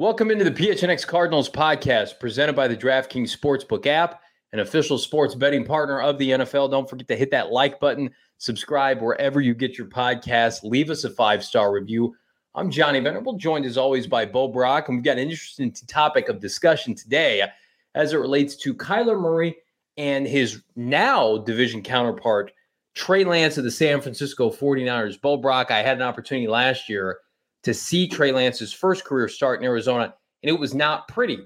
Welcome into the PHNX Cardinals podcast presented by the DraftKings Sportsbook app, an official sports betting partner of the NFL. Don't forget to hit that like button, subscribe wherever you get your podcast, leave us a five star review. I'm Johnny Venerable, joined as always by Bo Brock, and we've got an interesting topic of discussion today as it relates to Kyler Murray and his now division counterpart, Trey Lance of the San Francisco 49ers. Bo Brock, I had an opportunity last year to see Trey Lance's first career start in Arizona, and it was not pretty.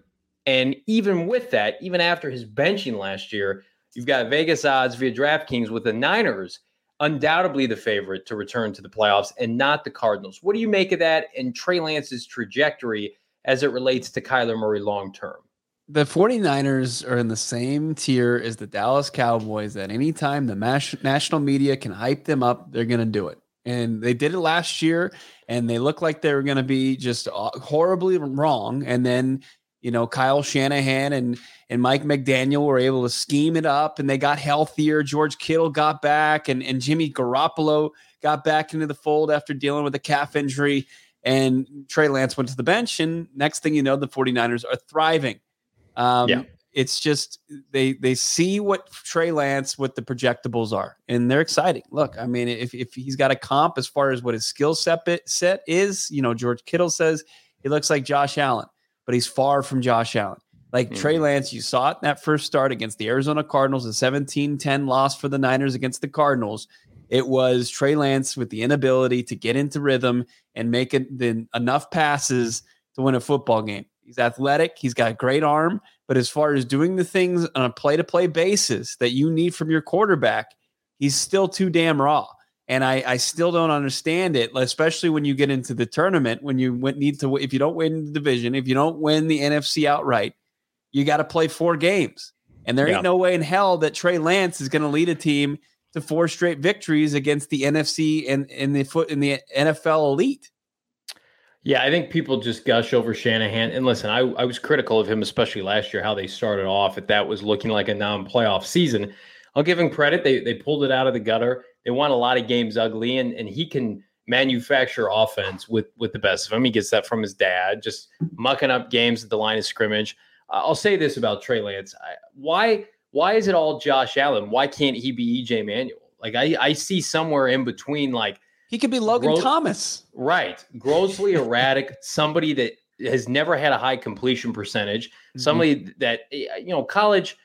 And even with that, even after his benching last year, you've got Vegas odds via DraftKings with the Niners undoubtedly the favorite to return to the playoffs and not the Cardinals. What do you make of that and Trey Lance's trajectory as it relates to Kyler Murray long term? The 49ers are in the same tier as the Dallas Cowboys that anytime the mas- national media can hype them up, they're going to do it. And they did it last year and they looked like they were going to be just uh, horribly wrong. And then, you know, Kyle Shanahan and and Mike McDaniel were able to scheme it up, and they got healthier. George Kittle got back, and and Jimmy Garoppolo got back into the fold after dealing with a calf injury. And Trey Lance went to the bench, and next thing you know, the 49ers are thriving. Um, yeah it's just they they see what Trey Lance what the projectables are and they're exciting. Look, I mean if if he's got a comp as far as what his skill set set is, you know, George Kittle says he looks like Josh Allen, but he's far from Josh Allen. Like mm-hmm. Trey Lance, you saw it in that first start against the Arizona Cardinals, a 17-10 loss for the Niners against the Cardinals. It was Trey Lance with the inability to get into rhythm and make it, enough passes to win a football game. He's athletic. He's got a great arm. But as far as doing the things on a play to play basis that you need from your quarterback, he's still too damn raw. And I, I still don't understand it, especially when you get into the tournament, when you need to, if you don't win the division, if you don't win the NFC outright, you got to play four games. And there yeah. ain't no way in hell that Trey Lance is going to lead a team to four straight victories against the NFC and in the foot in the NFL elite. Yeah, I think people just gush over Shanahan. And listen, I, I was critical of him, especially last year, how they started off. If that was looking like a non playoff season, I'll give him credit. They, they pulled it out of the gutter. They won a lot of games ugly, and, and he can manufacture offense with, with the best of them. He gets that from his dad, just mucking up games at the line of scrimmage. Uh, I'll say this about Trey Lance. I, why, why is it all Josh Allen? Why can't he be EJ Manuel? Like, I, I see somewhere in between, like, he could be Logan Gro- Thomas. Right. Grossly erratic, somebody that has never had a high completion percentage, mm-hmm. somebody that, eh, you know, college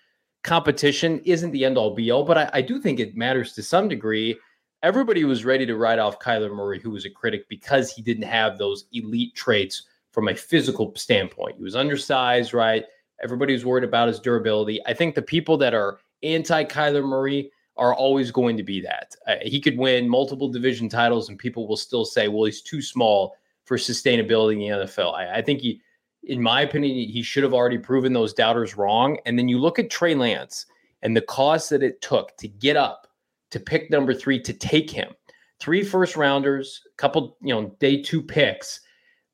competition isn't the end all be all, but I, I, do think it matters to some degree. Everybody was ready to write off Kyler Murray, who was a critic, because he didn't have those elite traits from a physical standpoint. He was undersized, right? Everybody was worried about his durability. I think the people that are anti Kyler Murray are always going to be that. Uh, he could win multiple division titles, and people will still say, well, he's too small for sustainability in the NFL. I, I think he, in my opinion, he should have already proven those doubters wrong. And then you look at Trey Lance and the cost that it took to get up to pick number three to take him. Three first rounders, couple, you know, day two picks.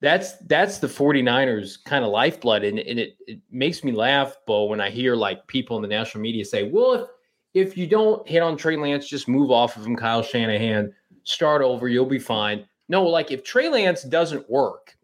That's that's the 49ers kind of lifeblood. And, and it, it makes me laugh, Bo, when I hear like people in the national media say, well, if if you don't hit on Trey Lance, just move off of him, Kyle Shanahan, start over, you'll be fine. No, like if Trey Lance doesn't work,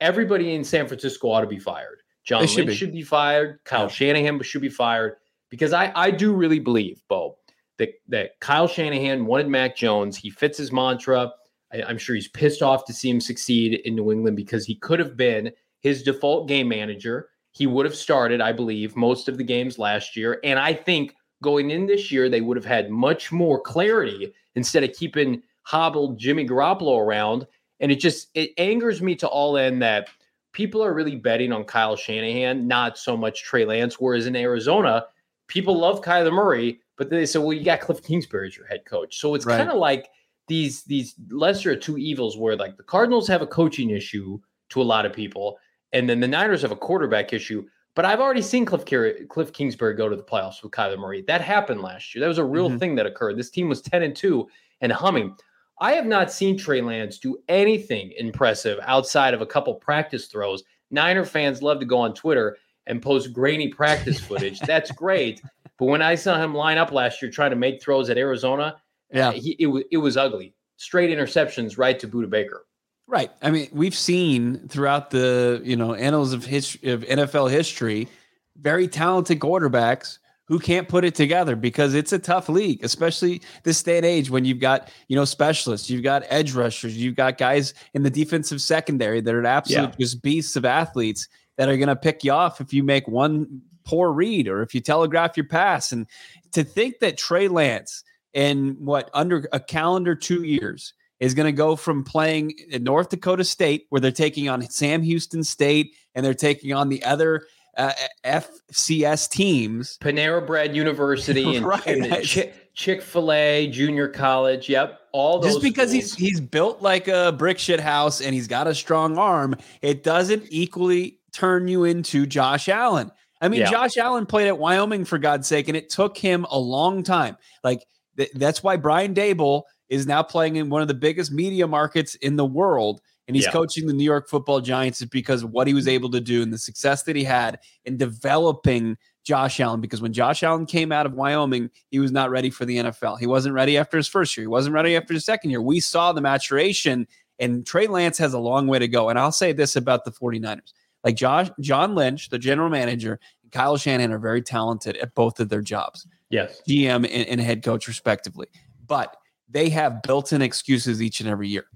everybody in San Francisco ought to be fired. John Lynch should be. should be fired. Kyle. Shanahan should be fired. because I I do really believe, Bo, that that Kyle Shanahan wanted Mac Jones. He fits his mantra. I, I'm sure he's pissed off to see him succeed in New England because he could have been his default game manager. He would have started, I believe, most of the games last year, and I think going in this year they would have had much more clarity instead of keeping hobbled Jimmy Garoppolo around. And it just it angers me to all end that people are really betting on Kyle Shanahan, not so much Trey Lance. Whereas in Arizona, people love Kyler Murray, but they say, well, you got Cliff Kingsbury as your head coach. So it's right. kind of like these these lesser of two evils where like the Cardinals have a coaching issue to a lot of people, and then the Niners have a quarterback issue. But I've already seen Cliff, Cliff Kingsbury go to the playoffs with Kyler Murray. That happened last year. That was a real mm-hmm. thing that occurred. This team was 10 and 2 and humming. I have not seen Trey Lance do anything impressive outside of a couple practice throws. Niner fans love to go on Twitter and post grainy practice footage. That's great. But when I saw him line up last year trying to make throws at Arizona, yeah, he, it, was, it was ugly. Straight interceptions right to Budda Baker. Right. I mean, we've seen throughout the you know annals of history of NFL history, very talented quarterbacks who can't put it together because it's a tough league, especially this day and age when you've got, you know, specialists, you've got edge rushers, you've got guys in the defensive secondary that are absolute yeah. just beasts of athletes that are going to pick you off if you make one poor read or if you telegraph your pass. And to think that Trey Lance in what under a calendar two years is going to go from playing in North Dakota State, where they're taking on Sam Houston State and they're taking on the other uh, FCS teams. Panera Bread University and, right. and Chick Fil A Junior College. Yep, all those. Just because schools. he's he's built like a brick shit house and he's got a strong arm, it doesn't equally turn you into Josh Allen. I mean, yeah. Josh Allen played at Wyoming for God's sake, and it took him a long time. Like th- that's why Brian Daboll is now playing in one of the biggest media markets in the world and he's yeah. coaching the New York Football Giants is because of what he was able to do and the success that he had in developing Josh Allen. Because when Josh Allen came out of Wyoming, he was not ready for the NFL. He wasn't ready after his first year. He wasn't ready after his second year. We saw the maturation, and Trey Lance has a long way to go. And I'll say this about the 49ers. Like Josh, John Lynch, the general manager, and Kyle Shanahan are very talented at both of their jobs. Yes. GM and, and head coach, respectively. But they have built in excuses each and every year.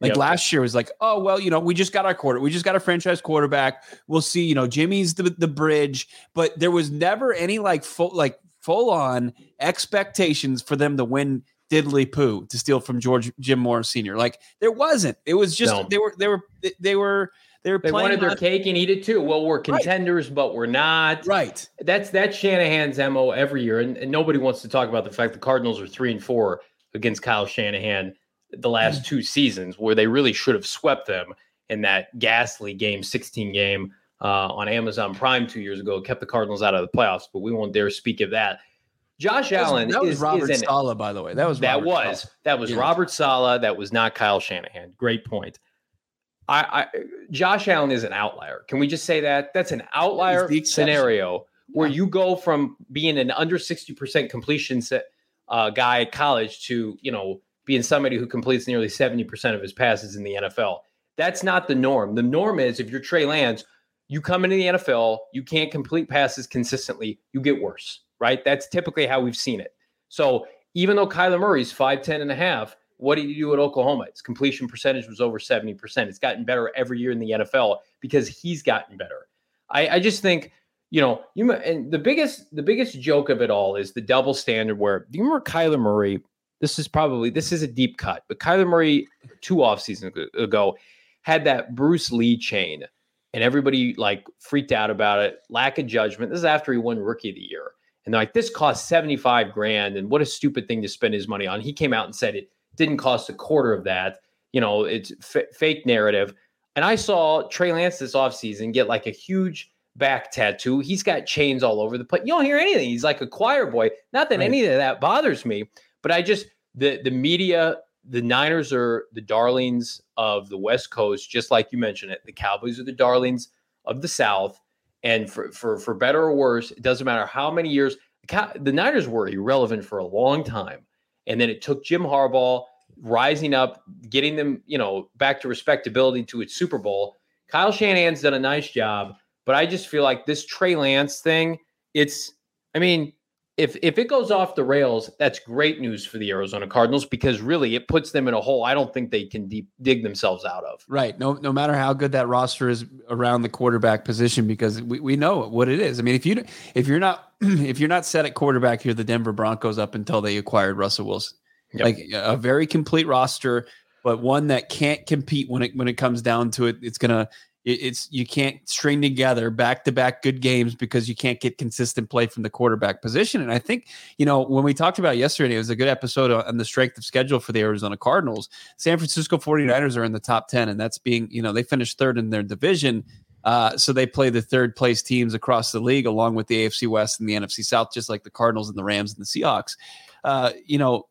Like yep. last year was like, oh well, you know, we just got our quarter, we just got a franchise quarterback. We'll see, you know, Jimmy's the the bridge, but there was never any like full like full on expectations for them to win diddly poo to steal from George Jim Mora Sr. Like there wasn't. It was just no. they were they were they were they were they wanted their cake and eat it too. Well, we're contenders, right. but we're not. Right. That's that's Shanahan's mo every year, and, and nobody wants to talk about the fact the Cardinals are three and four against Kyle Shanahan the last two seasons where they really should have swept them in that ghastly game 16 game uh, on Amazon Prime two years ago, kept the Cardinals out of the playoffs, but we won't dare speak of that. Josh that was, Allen that was is, Robert is Saleh, by the way. That was that Robert was Saleh. that was yeah. Robert Saleh. That was not Kyle Shanahan. Great point. I, I Josh Allen is an outlier. Can we just say that? That's an outlier scenario where you go from being an under 60% completion set, uh, guy at college to, you know, being somebody who completes nearly 70% of his passes in the NFL. That's not the norm. The norm is if you're Trey Lance, you come into the NFL, you can't complete passes consistently, you get worse, right? That's typically how we've seen it. So even though Kyler Murray's 5'10 and a half, what did he do at Oklahoma? Its completion percentage was over 70%. It's gotten better every year in the NFL because he's gotten better. I, I just think, you know, you and the biggest the biggest joke of it all is the double standard where do you remember Kyler Murray this is probably this is a deep cut, but Kyler Murray two off seasons ago had that Bruce Lee chain, and everybody like freaked out about it. Lack of judgment. This is after he won Rookie of the Year, and like, "This cost seventy five grand, and what a stupid thing to spend his money on." He came out and said it didn't cost a quarter of that. You know, it's f- fake narrative. And I saw Trey Lance this offseason get like a huge back tattoo. He's got chains all over the place. You don't hear anything. He's like a choir boy. Not that right. any of that bothers me, but I just the the media, the Niners are the darlings of the West Coast, just like you mentioned it. The Cowboys are the darlings of the South, and for for for better or worse, it doesn't matter how many years. The, the Niners were irrelevant for a long time, and then it took Jim Harbaugh rising up, getting them, you know, back to respectability to its Super Bowl. Kyle Shanahan's done a nice job, but I just feel like this Trey Lance thing, it's I mean, if if it goes off the rails, that's great news for the Arizona Cardinals because really it puts them in a hole I don't think they can deep, dig themselves out of. Right. No no matter how good that roster is around the quarterback position because we, we know what it is. I mean, if you if you're not if you're not set at quarterback, you're the Denver Broncos up until they acquired Russell Wilson. Yep. Like a very complete roster, but one that can't compete when it when it comes down to it. It's gonna it's you can't string together back to back good games because you can't get consistent play from the quarterback position. And I think, you know, when we talked about yesterday, it was a good episode on the strength of schedule for the Arizona Cardinals. San Francisco 49ers are in the top 10, and that's being, you know, they finished third in their division. Uh, so they play the third place teams across the league, along with the AFC West and the NFC South, just like the Cardinals and the Rams and the Seahawks. Uh, you know,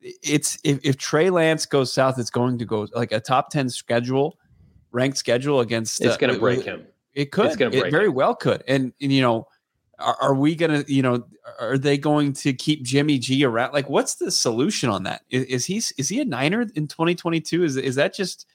it's if, if Trey Lance goes south, it's going to go like a top 10 schedule ranked schedule against. It's going to uh, break him. It could. It's going to break. It very him. well could. And, and you know, are, are we going to? You know, are they going to keep Jimmy G around? Like, what's the solution on that? Is, is he is he a Niner in 2022? Is is that just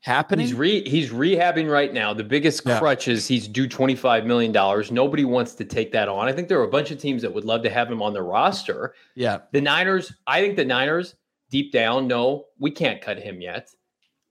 happening? He's re he's rehabbing right now. The biggest yeah. crutch is he's due twenty five million dollars. Nobody wants to take that on. I think there are a bunch of teams that would love to have him on their roster. Yeah, the Niners. I think the Niners deep down know we can't cut him yet.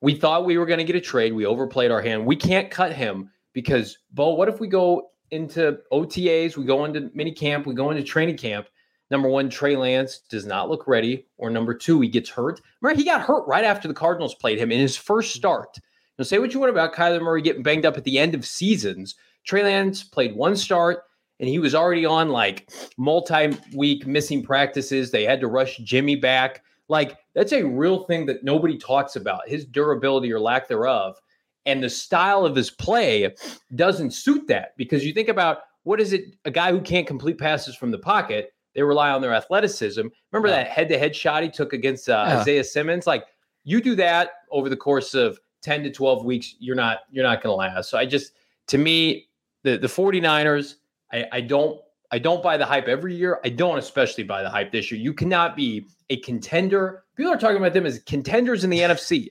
We thought we were going to get a trade. We overplayed our hand. We can't cut him because, Bo, what if we go into OTAs, we go into mini camp, we go into training camp? Number one, Trey Lance does not look ready. Or number two, he gets hurt. Remember, he got hurt right after the Cardinals played him in his first mm-hmm. start. Now, say what you want about Kyler Murray getting banged up at the end of seasons. Trey Lance played one start and he was already on like multi week missing practices. They had to rush Jimmy back. Like that's a real thing that nobody talks about. His durability or lack thereof, and the style of his play doesn't suit that because you think about what is it? A guy who can't complete passes from the pocket. They rely on their athleticism. Remember yeah. that head-to-head shot he took against uh, yeah. Isaiah Simmons? Like you do that over the course of 10 to 12 weeks, you're not you're not going to last. So I just to me the the 49ers, I, I don't I don't buy the hype every year. I don't especially buy the hype this year. You cannot be a contender. People are talking about them as contenders in the NFC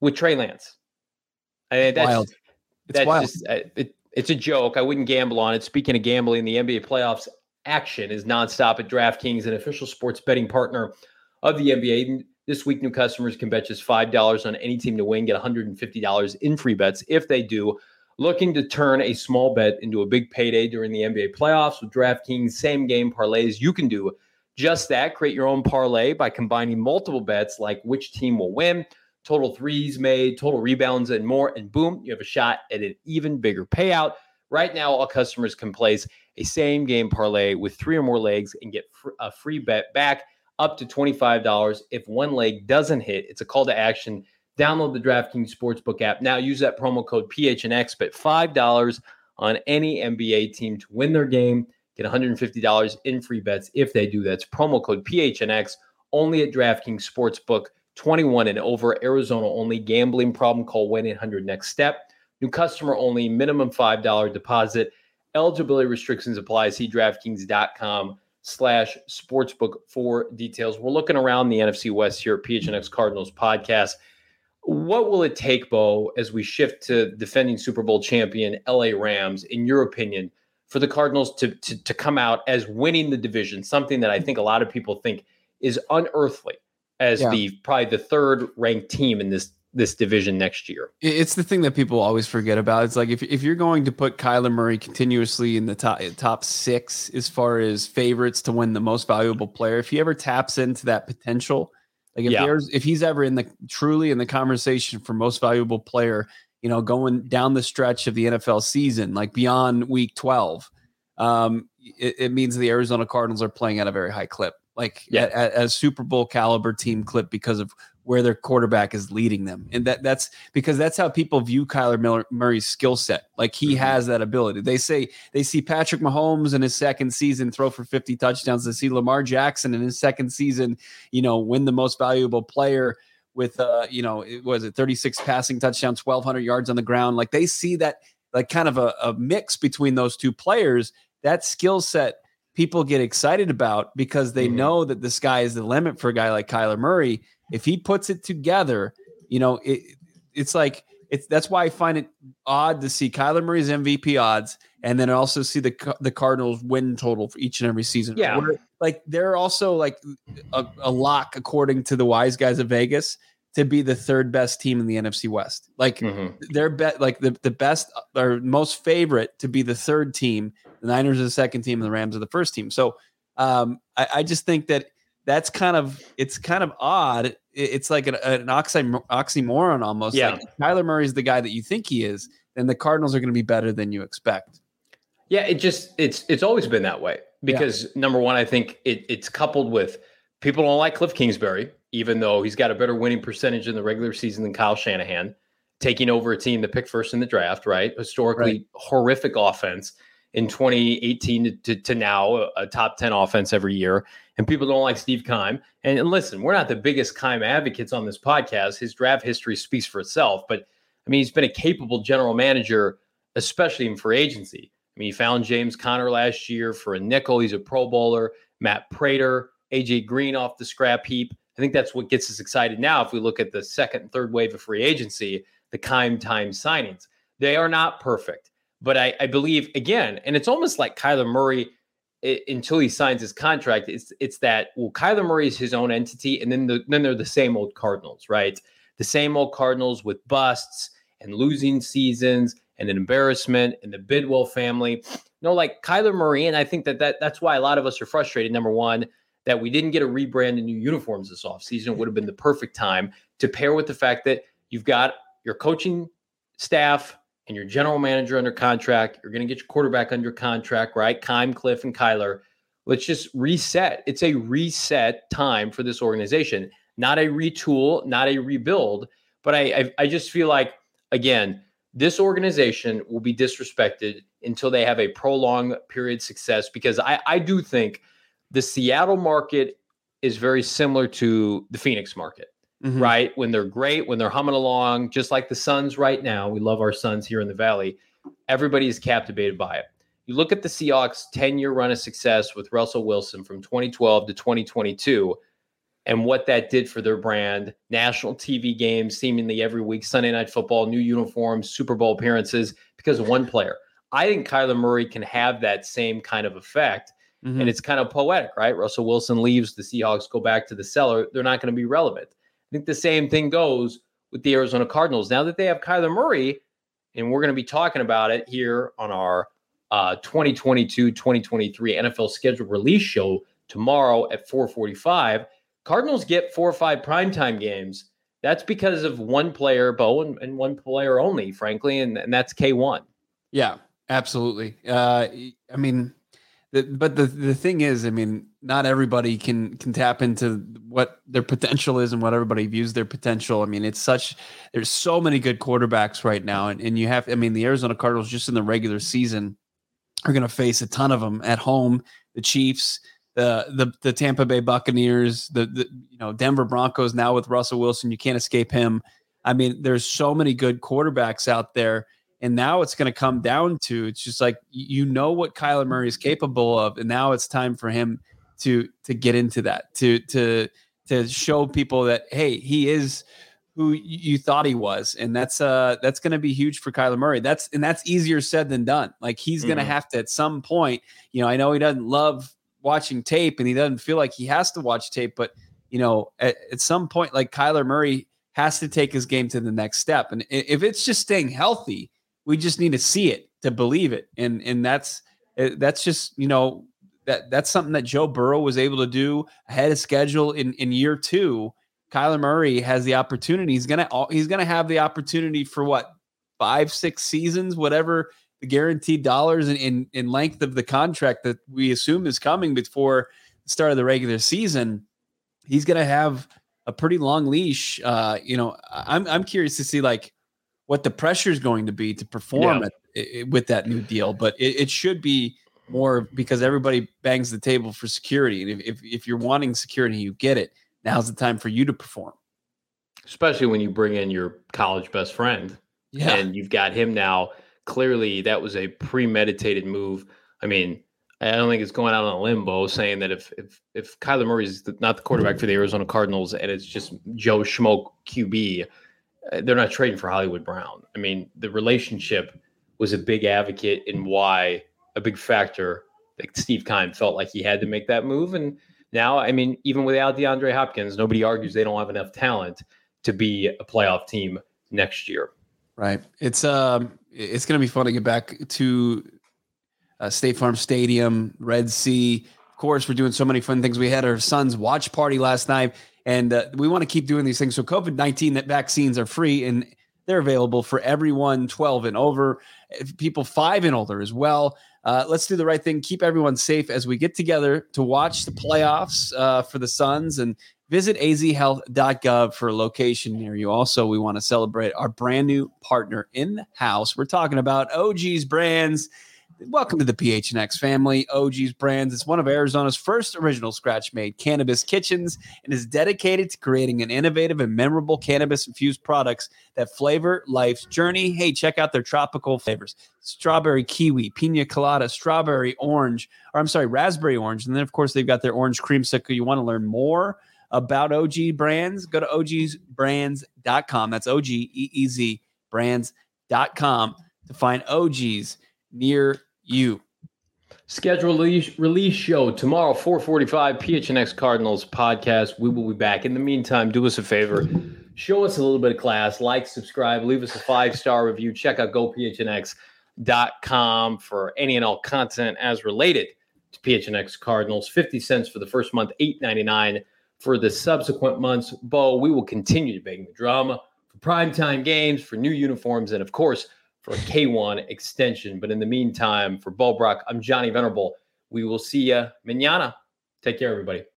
with Trey Lance. I that's wild. It's that's wild. just uh, it, it's a joke. I wouldn't gamble on it. Speaking of gambling, the NBA playoffs action is nonstop at DraftKings, an official sports betting partner of the NBA. This week, new customers can bet just $5 on any team to win, get $150 in free bets if they do. Looking to turn a small bet into a big payday during the NBA playoffs with DraftKings same game parlays. You can do just that. Create your own parlay by combining multiple bets like which team will win, total threes made, total rebounds, and more. And boom, you have a shot at an even bigger payout. Right now, all customers can place a same game parlay with three or more legs and get a free bet back up to $25. If one leg doesn't hit, it's a call to action Download the DraftKings Sportsbook app now. Use that promo code PHNX. Bet $5 on any NBA team to win their game. Get $150 in free bets if they do. That's promo code PHNX only at DraftKings Sportsbook. 21 and over, Arizona only. Gambling problem? Call 1 800 Next Step. New customer only. Minimum $5 deposit. Eligibility restrictions apply. See DraftKings.com slash sportsbook for details. We're looking around the NFC West here at PHNX Cardinals podcast. What will it take, Bo, as we shift to defending Super Bowl champion LA Rams, in your opinion, for the Cardinals to, to, to come out as winning the division, something that I think a lot of people think is unearthly as yeah. the probably the third ranked team in this this division next year. It's the thing that people always forget about. It's like if, if you're going to put Kyler Murray continuously in the top top six as far as favorites to win the most valuable player, if he ever taps into that potential, like if yeah. there's if he's ever in the truly in the conversation for most valuable player, you know, going down the stretch of the NFL season, like beyond week 12, um, it, it means the Arizona Cardinals are playing at a very high clip, like yeah. at a Super Bowl caliber team clip because of where their quarterback is leading them. And that that's because that's how people view Kyler Miller, Murray's skill set. Like he mm-hmm. has that ability. They say they see Patrick Mahomes in his second season throw for 50 touchdowns. They see Lamar Jackson in his second season, you know, win the most valuable player with uh, you know, it was it 36 passing touchdowns, 1200 yards on the ground. Like they see that like kind of a, a mix between those two players. That skill set people get excited about because they mm-hmm. know that the sky is the limit for a guy like Kyler Murray if he puts it together, you know, it, it's like it's that's why I find it odd to see Kyler Murray's MVP odds and then also see the the Cardinals win total for each and every season. Yeah, Where, like they're also like a, a, lock according to the wise guys of Vegas to be the third best team in the NFC West. Like mm-hmm. they're bet like the the best or most favorite to be the third team. The Niners are the second team, and the Rams are the first team. So um, I, I just think that that's kind of it's kind of odd. It's like an, an oxymoron almost. Yeah, like Kyler Murray is the guy that you think he is, then the Cardinals are going to be better than you expect. Yeah, it just it's it's always been that way because yeah. number one, I think it, it's coupled with people don't like Cliff Kingsbury, even though he's got a better winning percentage in the regular season than Kyle Shanahan, taking over a team that picked first in the draft, right? Historically right. horrific offense in 2018 to, to, now, a top 10 offense every year. And people don't like Steve Keim. And, and listen, we're not the biggest Keim advocates on this podcast. His draft history speaks for itself, but I mean, he's been a capable general manager, especially in free agency. I mean, he found James Conner last year for a nickel. He's a Pro Bowler. Matt Prater, AJ Green off the scrap heap. I think that's what gets us excited now. If we look at the second and third wave of free agency, the Keim time signings, they are not perfect, but I, I believe again, and it's almost like Kyler Murray it, until he signs his contract. It's it's that well, Kyler Murray is his own entity, and then the, then they're the same old Cardinals, right? The same old Cardinals with busts and losing seasons and an embarrassment and the Bidwell family. No, like Kyler Murray, and I think that, that that's why a lot of us are frustrated. Number one, that we didn't get a rebrand and new uniforms this offseason. It would have been the perfect time to pair with the fact that you've got your coaching staff and your general manager under contract. You're going to get your quarterback under contract, right? Keim, Cliff, and Kyler. Let's just reset. It's a reset time for this organization, not a retool, not a rebuild. But I, I, I just feel like, again, this organization will be disrespected until they have a prolonged period success because I, I do think the Seattle market is very similar to the Phoenix market, mm-hmm. right? When they're great, when they're humming along, just like the Suns right now. We love our Suns here in the Valley. Everybody is captivated by it. You look at the Seahawks' 10 year run of success with Russell Wilson from 2012 to 2022 and what that did for their brand. National TV games, seemingly every week, Sunday Night Football, new uniforms, Super Bowl appearances because of one player. I think Kyler Murray can have that same kind of effect. Mm-hmm. And it's kind of poetic, right? Russell Wilson leaves, the Seahawks go back to the cellar. They're not going to be relevant. I think the same thing goes with the Arizona Cardinals. Now that they have Kyler Murray, and we're going to be talking about it here on our uh, 2022 2023 NFL schedule release show tomorrow at 445 Cardinals get four or five primetime games. That's because of one player, Bo, and, and one player only, frankly, and, and that's K1. Yeah, absolutely. Uh, I mean, but the the thing is, I mean, not everybody can can tap into what their potential is and what everybody views their potential. I mean, it's such there's so many good quarterbacks right now, and, and you have I mean, the Arizona Cardinals just in the regular season are going to face a ton of them at home. The Chiefs, the the the Tampa Bay Buccaneers, the, the you know Denver Broncos now with Russell Wilson, you can't escape him. I mean, there's so many good quarterbacks out there, and now it's going to come down to it's just like you know what Kyler Murray is capable of, and now it's time for him to to get into that to to to show people that hey, he is who you thought he was, and that's uh that's going to be huge for Kyler Murray. That's and that's easier said than done. Like he's going to mm-hmm. have to at some point, you know, I know he doesn't love watching tape and he doesn't feel like he has to watch tape, but you know, at, at some point, like Kyler Murray has to take his game to the next step. And if it's just staying healthy, we just need to see it to believe it. And and that's eh, that's just you know that that's something that Joe Burrow was able to do ahead of schedule in in year two. Kyler Murray has the opportunity. He's gonna he's gonna have the opportunity for what five six seasons, whatever the guaranteed dollars in, in, in length of the contract that we assume is coming before the start of the regular season, he's to have a pretty long leash. Uh, you know, I'm I'm curious to see like what the pressure is going to be to perform yeah. at, with that new deal, but it, it, should be more because everybody bangs the table for security, and if, if if you're wanting security, you get it. Now's the time for you to perform. Especially when you bring in your college best friend, yeah, and you've got him now clearly that was a premeditated move. I mean, I don't think it's going out on a limbo saying that if if if Kyler Murray is not the quarterback for the Arizona Cardinals and it's just Joe Schmo QB, they're not trading for Hollywood Brown. I mean, the relationship was a big advocate in why a big factor that Steve Keim felt like he had to make that move. And now, I mean, even without DeAndre Hopkins, nobody argues they don't have enough talent to be a playoff team next year. Right. It's um it's to be fun to get back to uh, State Farm Stadium, Red Sea. Of course, we're doing so many fun things. We had our Suns watch party last night, and uh, we want to keep doing these things. So, COVID 19 that vaccines are free and they're available for everyone 12 and over, people five and older as well. Uh, let's do the right thing. Keep everyone safe as we get together to watch the playoffs uh, for the Suns and visit azhealth.gov for a location near you. Also, we want to celebrate our brand new partner in the house. We're talking about OGeez Brands. Welcome to the PHNX family. OGeez Brands is one of Arizona's first original scratch made cannabis kitchens and is dedicated to creating an innovative and memorable cannabis infused products that flavor life's journey. Hey, check out their tropical flavors strawberry kiwi, pina colada, strawberry orange, or I'm sorry, raspberry orange. And then, of course, they've got their orange creamsicle. You want to learn more about OG Brands? Go to ogeezbrands.com. That's O G E E Z brands.com to find OGs near you. Schedule release, release show tomorrow, 445 PHNX Cardinals podcast. We will be back. In the meantime, do us a favor. Show us a little bit of class. Like, subscribe, leave us a five-star review. Check out gophnx.com for any and all content as related to PHNX Cardinals. 50 cents for the first month, 8.99 for the subsequent months. Bo, we will continue to bang the drama for primetime games, for new uniforms, and of course, for a K1 extension. But in the meantime, for Bo Brock, I'm Johnny Venerable. We will see you manana. Take care, everybody.